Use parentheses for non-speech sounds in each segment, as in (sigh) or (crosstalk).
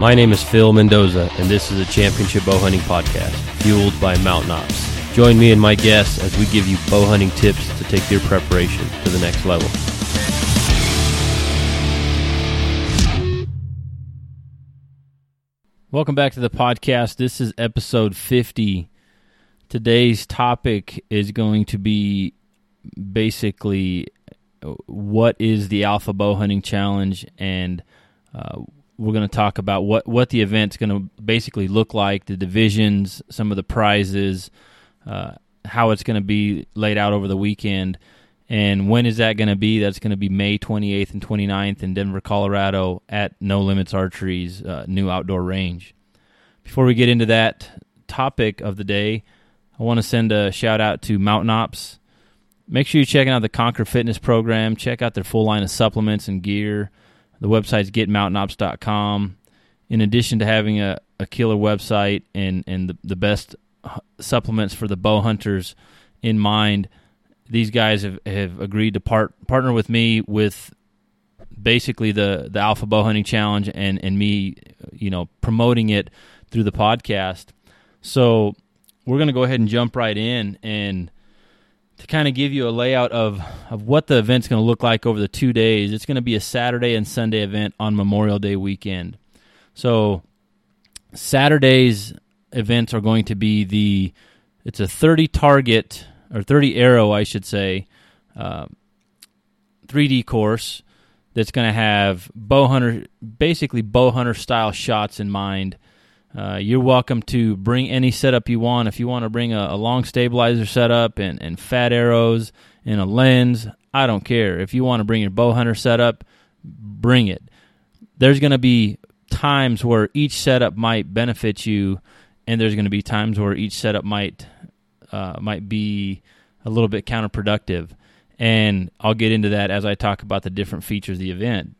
My name is Phil Mendoza, and this is a Championship Bow Hunting Podcast, fueled by Mountain Ops. Join me and my guests as we give you bow hunting tips to take your preparation to the next level. Welcome back to the podcast. This is episode 50. Today's topic is going to be basically what is the Alpha Bow Hunting Challenge and uh, we're going to talk about what, what the event's going to basically look like, the divisions, some of the prizes, uh, how it's going to be laid out over the weekend, and when is that going to be? That's going to be May 28th and 29th in Denver, Colorado at No Limits Archery's uh, new outdoor range. Before we get into that topic of the day, I want to send a shout out to Mountain Ops. Make sure you're checking out the Conquer Fitness program. Check out their full line of supplements and gear. The website's getmountainops.com. In addition to having a, a killer website and, and the, the best supplements for the bow hunters in mind, these guys have, have agreed to part partner with me with basically the, the Alpha Bow Hunting Challenge and, and me, you know, promoting it through the podcast. So we're going to go ahead and jump right in and to kind of give you a layout of, of what the event's going to look like over the two days. It's going to be a Saturday and Sunday event on Memorial Day weekend. So Saturday's events are going to be the it's a 30 target or 30 arrow, I should say, uh, 3D course that's going to have bow hunter, basically bow hunter style shots in mind. Uh, you're welcome to bring any setup you want. If you want to bring a, a, long stabilizer setup and, and fat arrows and a lens, I don't care. If you want to bring your bow hunter setup, bring it. There's going to be times where each setup might benefit you, and there's going to be times where each setup might uh, might be a little bit counterproductive. And I'll get into that as I talk about the different features of the event.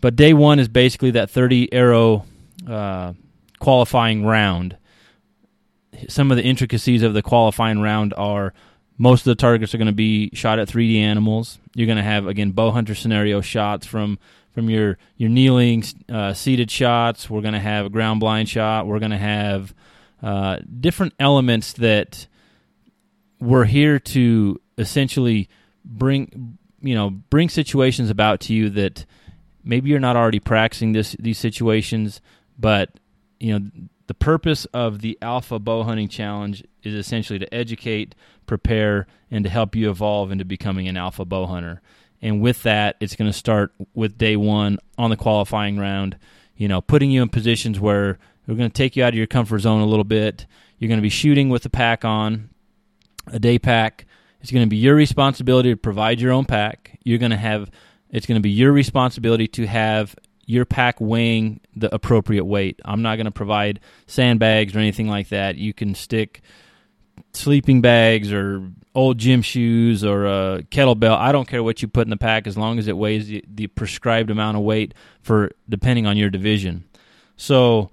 But day one is basically that 30 arrow uh, qualifying round. Some of the intricacies of the qualifying round are most of the targets are going to be shot at 3D animals. You're going to have again bow hunter scenario shots from from your your kneeling uh, seated shots. We're going to have a ground blind shot. We're going to have uh, different elements that we're here to essentially bring you know bring situations about to you that maybe you're not already practicing this these situations, but you know the purpose of the Alpha Bow Hunting Challenge is essentially to educate, prepare, and to help you evolve into becoming an alpha bow hunter. And with that, it's going to start with day one on the qualifying round. You know, putting you in positions where we're going to take you out of your comfort zone a little bit. You're going to be shooting with the pack on, a day pack. It's going to be your responsibility to provide your own pack. You're going to have. It's going to be your responsibility to have your pack weighing the appropriate weight. I'm not going to provide sandbags or anything like that. You can stick sleeping bags or old gym shoes or a kettlebell. I don't care what you put in the pack as long as it weighs the, the prescribed amount of weight for depending on your division. So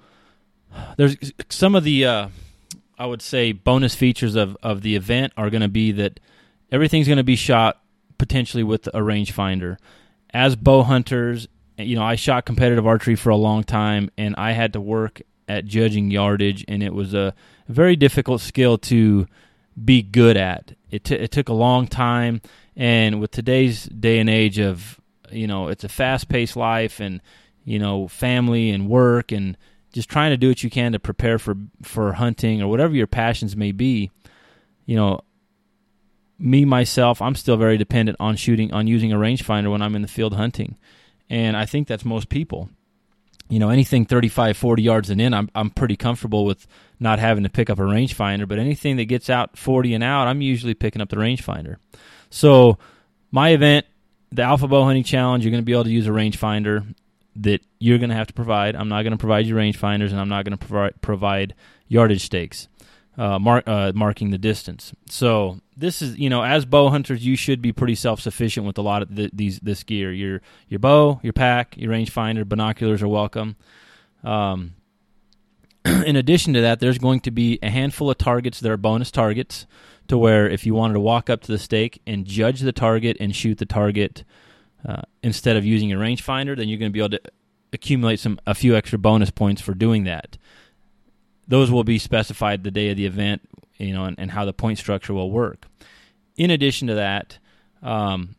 there's some of the uh, I would say bonus features of, of the event are going to be that everything's going to be shot potentially with a rangefinder. As bow hunters you know, I shot competitive archery for a long time, and I had to work at judging yardage, and it was a very difficult skill to be good at. It, t- it took a long time, and with today's day and age of, you know, it's a fast paced life, and you know, family and work, and just trying to do what you can to prepare for for hunting or whatever your passions may be. You know, me myself, I'm still very dependent on shooting on using a rangefinder when I'm in the field hunting and I think that's most people. You know, anything 35, 40 yards and in, I'm I'm pretty comfortable with not having to pick up a rangefinder. But anything that gets out 40 and out, I'm usually picking up the rangefinder. So my event, the Alpha Bow Hunting Challenge, you're going to be able to use a rangefinder that you're going to have to provide. I'm not going to provide you rangefinders, and I'm not going to provide provide yardage stakes uh, mark, uh, marking the distance. So this is you know as bow hunters you should be pretty self sufficient with a lot of the, these this gear. Your your bow, your pack, your rangefinder, binoculars are welcome. Um, (clears throat) in addition to that, there's going to be a handful of targets that are bonus targets. To where if you wanted to walk up to the stake and judge the target and shoot the target uh, instead of using a rangefinder, then you're going to be able to accumulate some a few extra bonus points for doing that. Those will be specified the day of the event, you know, and, and how the point structure will work. In addition to that, um,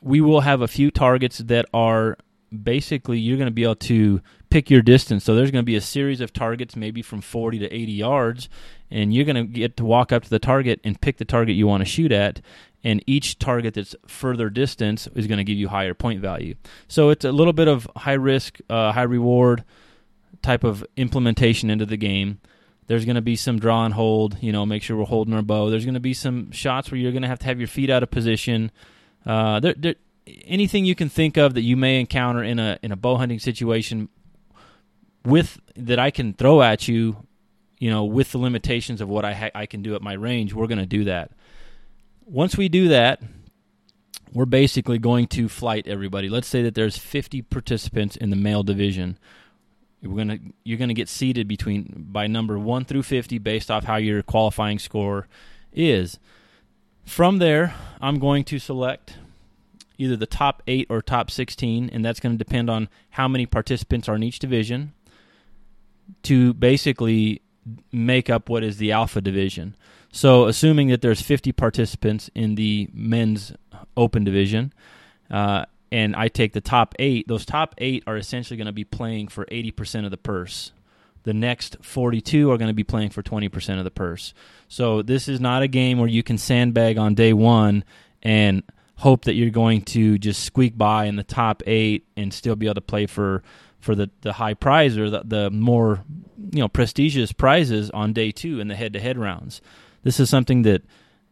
we will have a few targets that are basically you're going to be able to pick your distance. So there's going to be a series of targets, maybe from 40 to 80 yards, and you're going to get to walk up to the target and pick the target you want to shoot at. And each target that's further distance is going to give you higher point value. So it's a little bit of high risk, uh, high reward type of implementation into the game. There's going to be some draw and hold, you know, make sure we're holding our bow. There's going to be some shots where you're going to have to have your feet out of position. Uh, there, there, anything you can think of that you may encounter in a in a bow hunting situation with that I can throw at you, you know, with the limitations of what I ha- I can do at my range, we're going to do that. Once we do that, we're basically going to flight everybody. Let's say that there's 50 participants in the male division. We're gonna you're gonna get seated between by number one through 50 based off how your qualifying score is. From there, I'm going to select either the top eight or top 16, and that's going to depend on how many participants are in each division to basically make up what is the alpha division. So, assuming that there's 50 participants in the men's open division, uh, and I take the top eight, those top eight are essentially going to be playing for 80% of the purse. The next 42 are going to be playing for 20% of the purse. So, this is not a game where you can sandbag on day one and hope that you're going to just squeak by in the top eight and still be able to play for for the, the high prize or the, the more you know prestigious prizes on day two in the head to head rounds. This is something that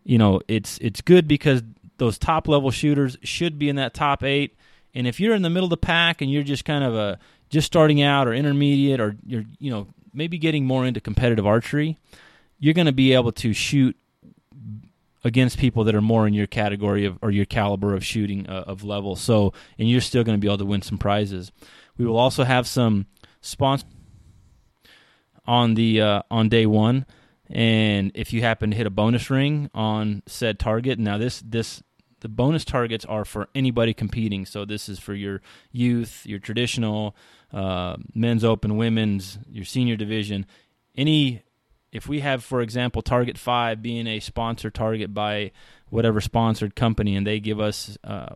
you know it's it's good because those top level shooters should be in that top eight. And if you're in the middle of the pack and you're just kind of a just starting out or intermediate or you're you know maybe getting more into competitive archery, you're going to be able to shoot against people that are more in your category of or your caliber of shooting uh, of level. So, and you're still going to be able to win some prizes. We will also have some sponsors on the uh, on day one, and if you happen to hit a bonus ring on said target, now this this the bonus targets are for anybody competing. So this is for your youth, your traditional, uh, men's open, women's, your senior division, any if we have, for example, Target Five being a sponsor target by whatever sponsored company, and they give us uh,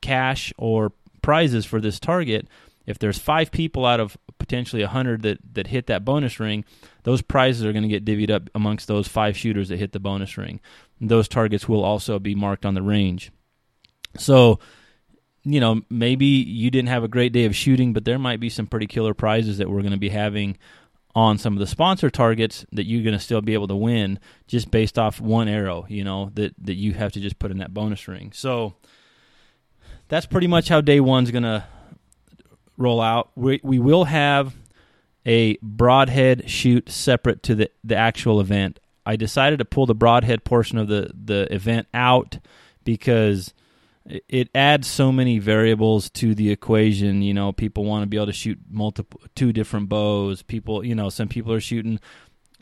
cash or prizes for this target, if there's five people out of potentially a hundred that that hit that bonus ring, those prizes are going to get divvied up amongst those five shooters that hit the bonus ring. Those targets will also be marked on the range. So, you know, maybe you didn't have a great day of shooting, but there might be some pretty killer prizes that we're going to be having on some of the sponsor targets that you're going to still be able to win just based off one arrow, you know, that, that you have to just put in that bonus ring. So that's pretty much how day one's going to roll out. We, we will have a broadhead shoot separate to the, the actual event. I decided to pull the broadhead portion of the, the event out because it adds so many variables to the equation. You know, people want to be able to shoot multiple, two different bows. People, you know, some people are shooting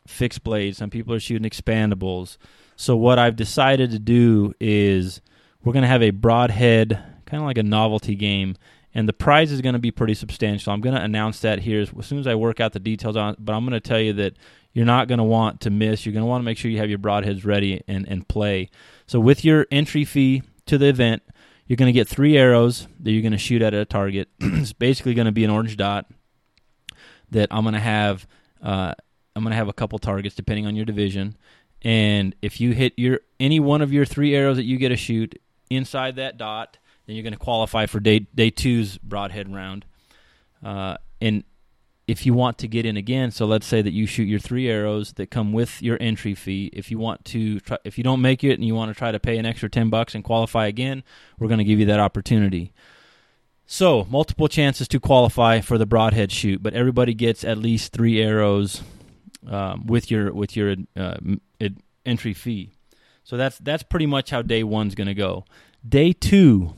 fixed blades, some people are shooting expandables. So what I've decided to do is we're going to have a broadhead, kind of like a novelty game, and the prize is going to be pretty substantial. I'm going to announce that here as soon as I work out the details on but I'm going to tell you that you're not going to want to miss. You're going to want to make sure you have your broadheads ready and, and play. So with your entry fee to the event, you're going to get three arrows that you're going to shoot at a target. (clears throat) it's basically going to be an orange dot that I'm going to have. Uh, I'm going to have a couple targets depending on your division, and if you hit your any one of your three arrows that you get to shoot inside that dot, then you're going to qualify for day day two's broadhead round. Uh, and if you want to get in again, so let's say that you shoot your three arrows that come with your entry fee. If you want to, try, if you don't make it and you want to try to pay an extra ten bucks and qualify again, we're going to give you that opportunity. So multiple chances to qualify for the broadhead shoot, but everybody gets at least three arrows um, with your with your uh, entry fee. So that's that's pretty much how day one's going to go. Day two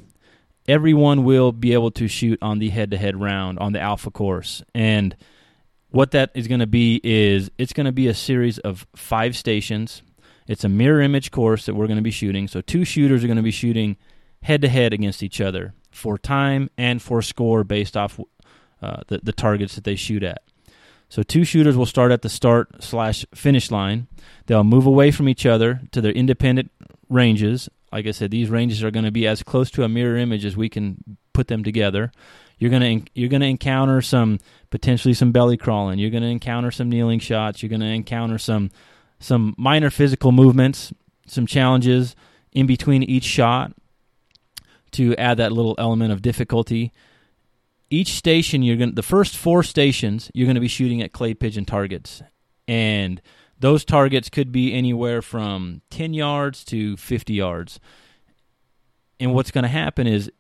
everyone will be able to shoot on the head to head round on the alpha course. And what that is going to be is it's going to be a series of five stations. It's a mirror image course that we're going to be shooting. So two shooters are going to be shooting head to head against each other for time and for score based off uh, the the targets that they shoot at. So two shooters will start at the start slash finish line. They'll move away from each other to their independent ranges. Like I said, these ranges are going to be as close to a mirror image as we can put them together. You're gonna you're gonna encounter some potentially some belly crawling. You're gonna encounter some kneeling shots. You're gonna encounter some some minor physical movements, some challenges in between each shot to add that little element of difficulty. Each station you're going the first four stations you're going to be shooting at clay pigeon targets. And those targets could be anywhere from 10 yards to 50 yards. And what's going to happen is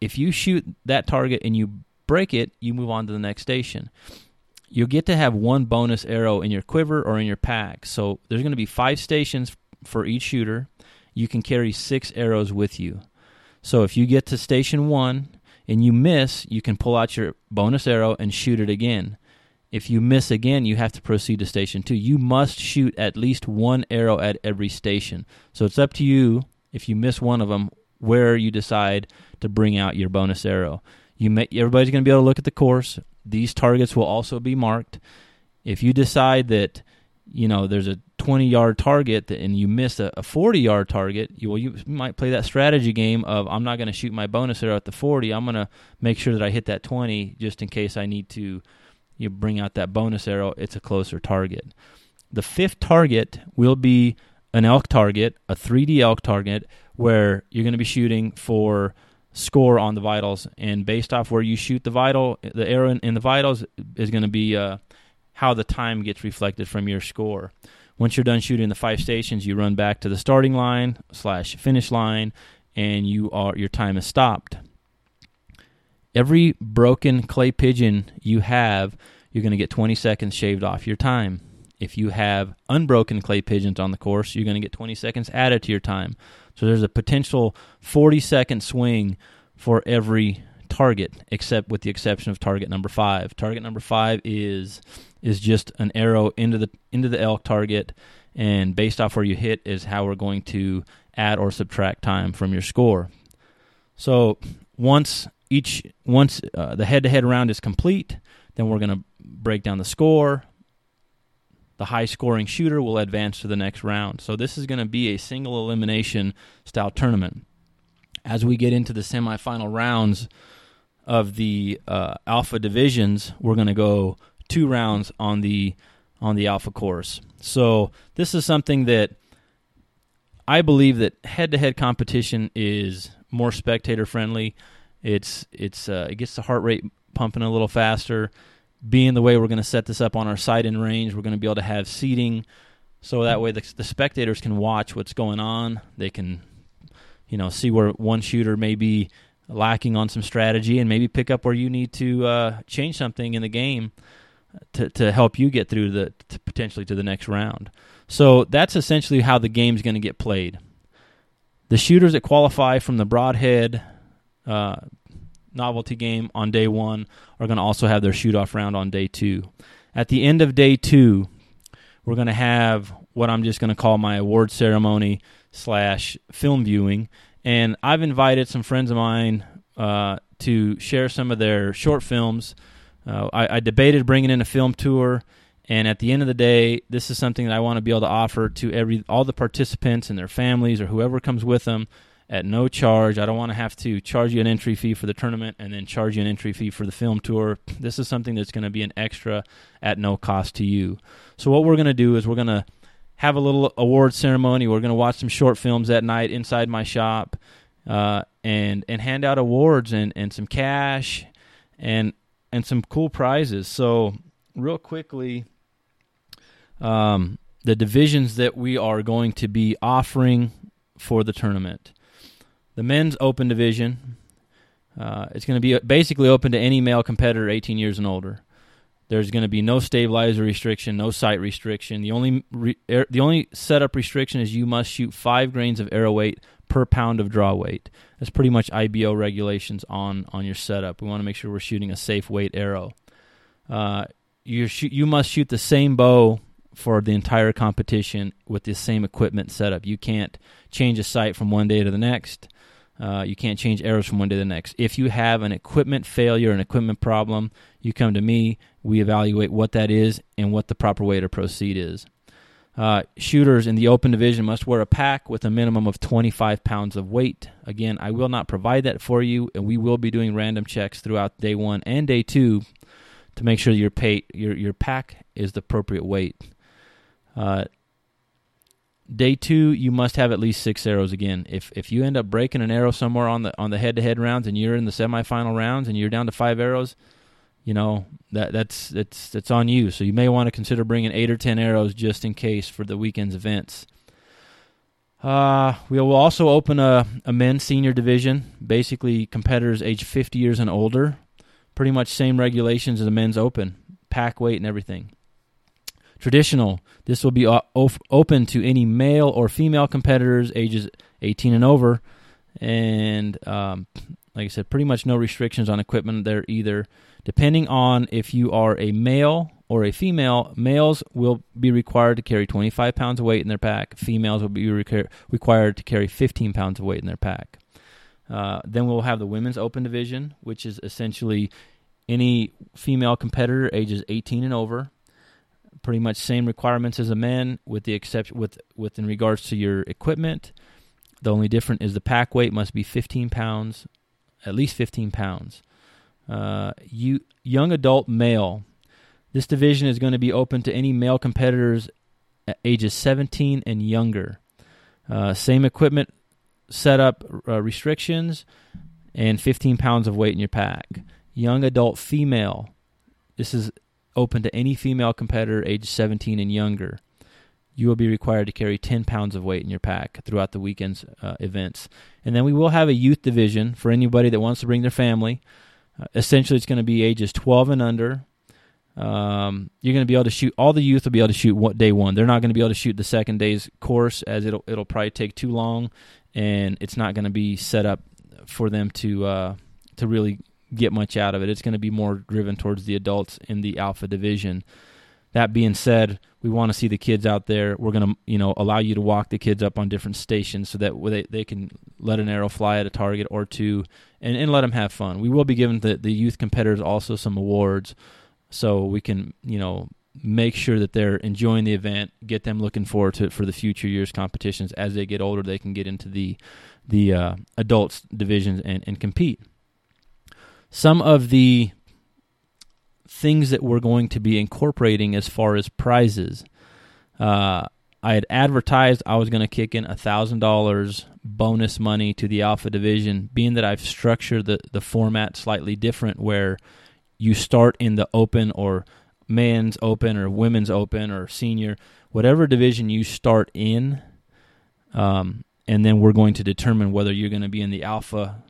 if you shoot that target and you break it, you move on to the next station. You'll get to have one bonus arrow in your quiver or in your pack. So there's going to be five stations for each shooter. You can carry six arrows with you. So if you get to station one and you miss, you can pull out your bonus arrow and shoot it again. If you miss again, you have to proceed to station two. You must shoot at least one arrow at every station. So it's up to you if you miss one of them where you decide to bring out your bonus arrow. You may, everybody's going to be able to look at the course. These targets will also be marked. If you decide that you know there's a 20 yard target and you miss a, a 40 yard target, you, well, you might play that strategy game of I'm not going to shoot my bonus arrow at the 40. I'm going to make sure that I hit that 20 just in case I need to you bring out that bonus arrow. It's a closer target. The fifth target will be an elk target, a 3D elk target, where you're going to be shooting for score on the vitals, and based off where you shoot the vital, the arrow in, the vitals is going to be uh, how the time gets reflected from your score. Once you're done shooting the five stations, you run back to the starting line slash finish line, and you are your time is stopped. Every broken clay pigeon you have, you're going to get 20 seconds shaved off your time. If you have unbroken clay pigeons on the course, you're going to get 20 seconds added to your time. So there's a potential 40 second swing for every target, except with the exception of target number five. Target number five is is just an arrow into the into the elk target, and based off where you hit is how we're going to add or subtract time from your score. So once each once uh, the head to head round is complete, then we're going to break down the score. The high scoring shooter will advance to the next round. So this is going to be a single elimination style tournament. As we get into the semifinal rounds of the uh, alpha divisions, we're going to go two rounds on the on the alpha course. So this is something that I believe that head to head competition is more spectator friendly. It's it's uh, it gets the heart rate pumping a little faster. Being the way we're going to set this up on our site and range, we're going to be able to have seating, so that way the, the spectators can watch what's going on. They can, you know, see where one shooter may be lacking on some strategy and maybe pick up where you need to uh, change something in the game to to help you get through the to potentially to the next round. So that's essentially how the game's going to get played. The shooters that qualify from the broadhead uh, novelty game on day one are going to also have their shoot off round on day two. At the end of day two, we're going to have what I'm just going to call my award ceremony slash film viewing, and I've invited some friends of mine uh, to share some of their short films. Uh, I, I debated bringing in a film tour. And at the end of the day, this is something that I want to be able to offer to every all the participants and their families or whoever comes with them at no charge. I don't want to have to charge you an entry fee for the tournament and then charge you an entry fee for the film tour. This is something that's going to be an extra at no cost to you. So what we're going to do is we're going to have a little award ceremony. We're going to watch some short films that night inside my shop, uh, and and hand out awards and, and some cash, and and some cool prizes. So real quickly, um, the divisions that we are going to be offering for the tournament the men's open division. Uh, it's going to be basically open to any male competitor 18 years and older. There's going to be no stabilizer restriction, no sight restriction. The only re- er, the only setup restriction is you must shoot five grains of arrow weight per pound of draw weight. That's pretty much IBO regulations on on your setup. We want to make sure we're shooting a safe weight arrow. Uh, you sh- you must shoot the same bow for the entire competition with the same equipment setup. You can't change a sight from one day to the next. Uh, you can't change arrows from one day to the next. If you have an equipment failure, an equipment problem, you come to me. We evaluate what that is and what the proper way to proceed is. Uh, shooters in the open division must wear a pack with a minimum of 25 pounds of weight. Again, I will not provide that for you, and we will be doing random checks throughout day one and day two to make sure your pay, your your pack is the appropriate weight. Uh, day two, you must have at least six arrows. Again, if if you end up breaking an arrow somewhere on the on the head to head rounds, and you're in the semifinal rounds, and you're down to five arrows, you know that that's that's that's on you. So you may want to consider bringing eight or ten arrows just in case for the weekend's events. Uh, we will also open a, a men's senior division, basically competitors age 50 years and older. Pretty much same regulations as the men's open, pack weight and everything. Traditional, this will be open to any male or female competitors ages 18 and over. And um, like I said, pretty much no restrictions on equipment there either. Depending on if you are a male or a female, males will be required to carry 25 pounds of weight in their pack. Females will be required to carry 15 pounds of weight in their pack. Uh, then we'll have the women's open division, which is essentially any female competitor ages 18 and over. Pretty much same requirements as a man, with the exception with with in regards to your equipment. The only difference is the pack weight must be 15 pounds, at least 15 pounds. Uh, you young adult male. This division is going to be open to any male competitors at ages 17 and younger. Uh, same equipment setup uh, restrictions and 15 pounds of weight in your pack. Young adult female. This is open to any female competitor age 17 and younger. You will be required to carry 10 pounds of weight in your pack throughout the weekend's uh, events. And then we will have a youth division for anybody that wants to bring their family. Uh, essentially, it's going to be ages 12 and under. Um, you're going to be able to shoot. All the youth will be able to shoot what, day one. They're not going to be able to shoot the second day's course as it'll it'll probably take too long, and it's not going to be set up for them to uh, to really get much out of it. It's going to be more driven towards the adults in the alpha division. That being said, we want to see the kids out there. We're going to, you know, allow you to walk the kids up on different stations so that they, they can let an arrow fly at a target or two and, and let them have fun. We will be giving the, the youth competitors also some awards so we can, you know, make sure that they're enjoying the event, get them looking forward to it for the future years competitions. As they get older, they can get into the the uh, adults divisions and, and compete. Some of the things that we're going to be incorporating as far as prizes. Uh, I had advertised I was going to kick in a thousand dollars bonus money to the Alpha Division, being that I've structured the the format slightly different, where you start in the open or men's open or women's open or senior, whatever division you start in, um, and then we're going to determine whether you're going to be in the Alpha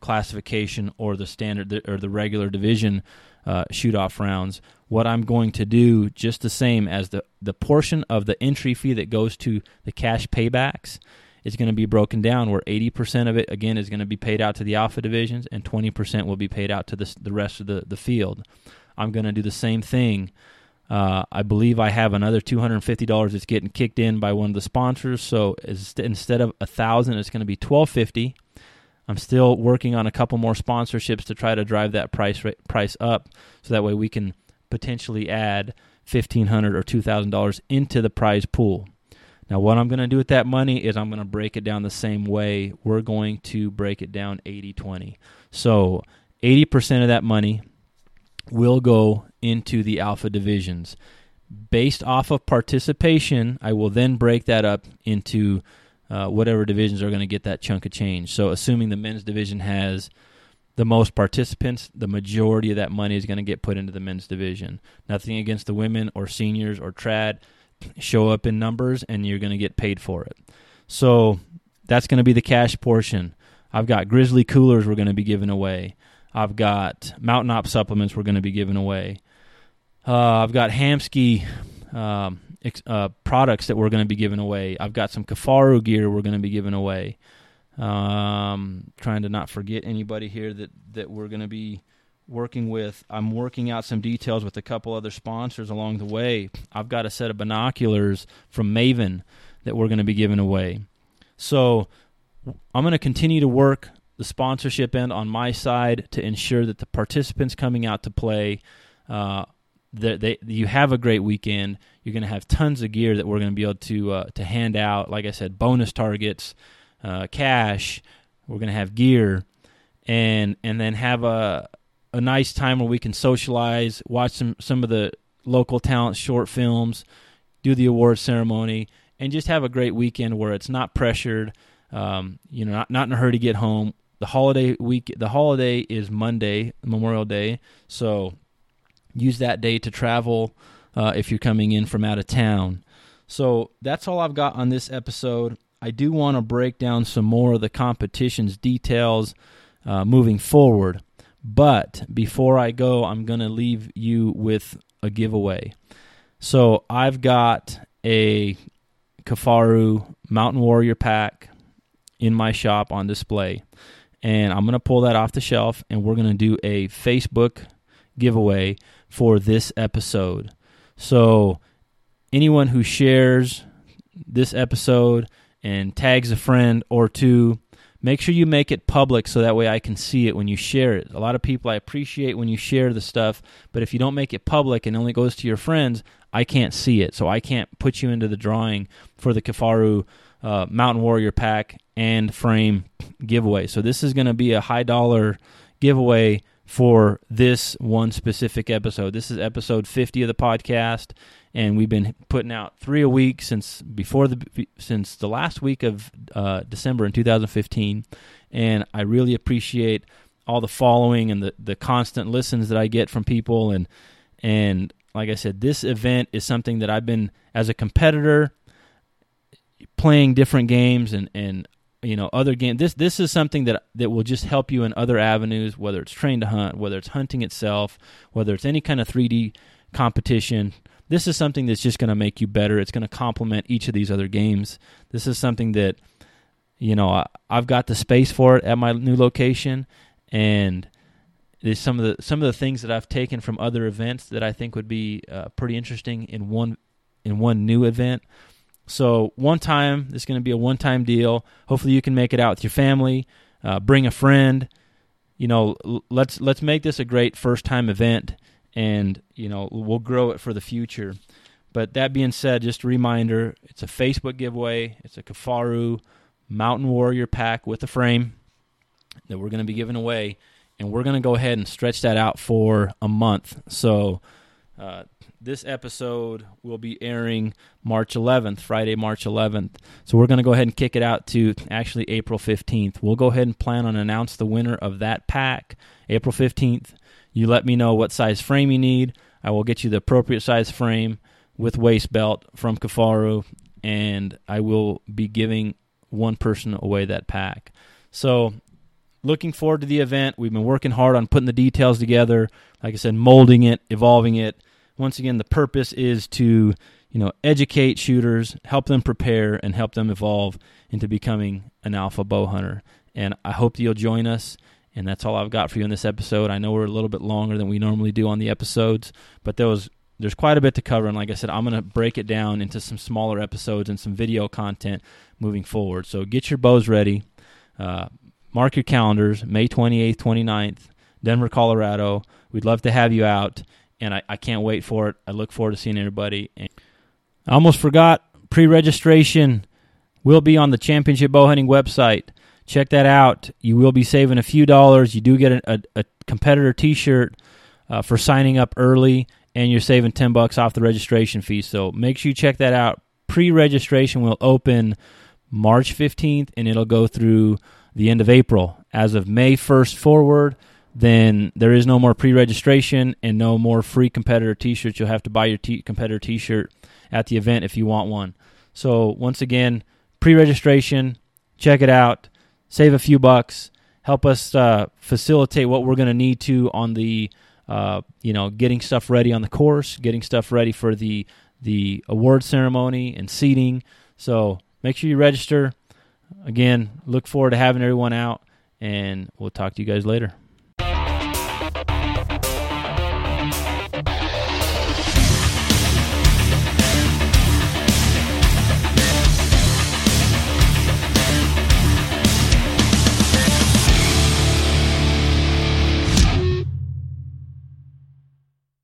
classification or the standard or the regular division uh, shoot off rounds. What I'm going to do, just the same as the, the portion of the entry fee that goes to the cash paybacks, is going to be broken down where 80% of it, again, is going to be paid out to the alpha divisions and 20% will be paid out to the, the rest of the, the field. I'm going to do the same thing. Uh, I believe I have another $250 that's getting kicked in by one of the sponsors. So instead of a thousand, it's going to be 1250 I'm still working on a couple more sponsorships to try to drive that price price up, so that way we can potentially add fifteen hundred or two thousand dollars into the prize pool. Now, what I'm going to do with that money is I'm going to break it down the same way. We're going to break it down 80 20. So, 80% of that money will go into the alpha divisions. Based off of participation, I will then break that up into uh, whatever divisions are going to get that chunk of change. So, assuming the men's division has the most participants, the majority of that money is going to get put into the men's division. Nothing against the women or seniors or trad. Show up in numbers and you're going to get paid for it. So, that's going to be the cash portion. I've got Grizzly coolers we're going to be giving away. I've got Mountain Op supplements we're going to be giving away. Uh, I've got Hamskea um, uh, products that we're going to be giving away. I've got some Kifaru gear we're going to be giving away. Um, trying to not forget anybody here that that we're going to be working with. I'm working out some details with a couple other sponsors along the way. I've got a set of binoculars from Maven that we're going to be giving away. So I'm going to continue to work the sponsorship end on my side to ensure that the participants coming out to play, uh, that they you have a great weekend. You're going to have tons of gear that we're going to be able to uh, to hand out. Like I said, bonus targets, uh, cash. We're going to have gear, and and then have a a nice time where we can socialize, watch some some of the local talent short films, do the award ceremony, and just have a great weekend where it's not pressured. Um, you know, not not in a hurry to get home. The holiday week, the holiday is Monday, Memorial Day, so use that day to travel uh, if you're coming in from out of town. So that's all I've got on this episode. I do want to break down some more of the competition's details uh, moving forward. But before I go, I'm going to leave you with a giveaway. So I've got a Kifaru Mountain Warrior pack in my shop on display. And I'm going to pull that off the shelf and we're going to do a Facebook giveaway for this episode. So anyone who shares this episode and tags a friend or two, make sure you make it public so that way I can see it when you share it. A lot of people I appreciate when you share the stuff, but if you don't make it public and only goes to your friends, I can't see it. So I can't put you into the drawing for the Kifaru uh, Mountain Warrior pack and frame giveaway. So this is going to be a high dollar giveaway for this one specific episode. This is episode 50 of the podcast and we've been putting out 3 a week since before the since the last week of uh, December in 2015 and I really appreciate all the following and the the constant listens that I get from people and and like I said this event is something that I've been as a competitor playing different games and and you know other game this this is something that that will just help you in other avenues whether it's train to hunt whether it's hunting itself whether it's any kind of 3d competition. This is something that's just going to make you better. It's going to complement each of these other games. This is something that you know I, i've got the space for it at my new location and there's some of the some of the things that i've taken from other events that i think would be uh, pretty interesting in one in one new event so one time, it's going to be a one time deal. Hopefully, you can make it out with your family. Uh, bring a friend. You know, let's let's make this a great first time event, and you know we'll grow it for the future. But that being said, just a reminder: it's a Facebook giveaway. It's a Kifaru Mountain Warrior pack with a frame that we're going to be giving away, and we're going to go ahead and stretch that out for a month. So. Uh, this episode will be airing March 11th, Friday, March 11th. So we're going to go ahead and kick it out to actually April 15th. We'll go ahead and plan on announce the winner of that pack April 15th. You let me know what size frame you need. I will get you the appropriate size frame with waist belt from Kifaru, and I will be giving one person away that pack. So looking forward to the event. We've been working hard on putting the details together. Like I said, molding it, evolving it once again, the purpose is to you know educate shooters, help them prepare, and help them evolve into becoming an alpha bow hunter. And I hope that you'll join us. And that's all I've got for you in this episode. I know we're a little bit longer than we normally do on the episodes, but there was there's quite a bit to cover. And like I said, I'm going to break it down into some smaller episodes and some video content moving forward. So get your bows ready. Uh, mark your calendars, May 28th, 29th, Denver, Colorado. We'd love to have you out and I, I can't wait for it. I look forward to seeing everybody. And I almost forgot pre registration will be on the Championship Bow Hunting website. Check that out. You will be saving a few dollars. You do get a, a, a competitor t shirt uh, for signing up early, and you're saving 10 bucks off the registration fee. So make sure you check that out. Pre registration will open March 15th, and it'll go through the end of April. As of May 1st forward, then there is no more pre-registration and no more free competitor t-shirts. You'll have to buy your t- competitor t-shirt at the event if you want one. So once again, pre-registration, check it out, save a few bucks, help us uh, facilitate what we're going to need to on the uh, you know getting stuff ready on the course, getting stuff ready for the the award ceremony and seating. So make sure you register. Again, look forward to having everyone out, and we'll talk to you guys later.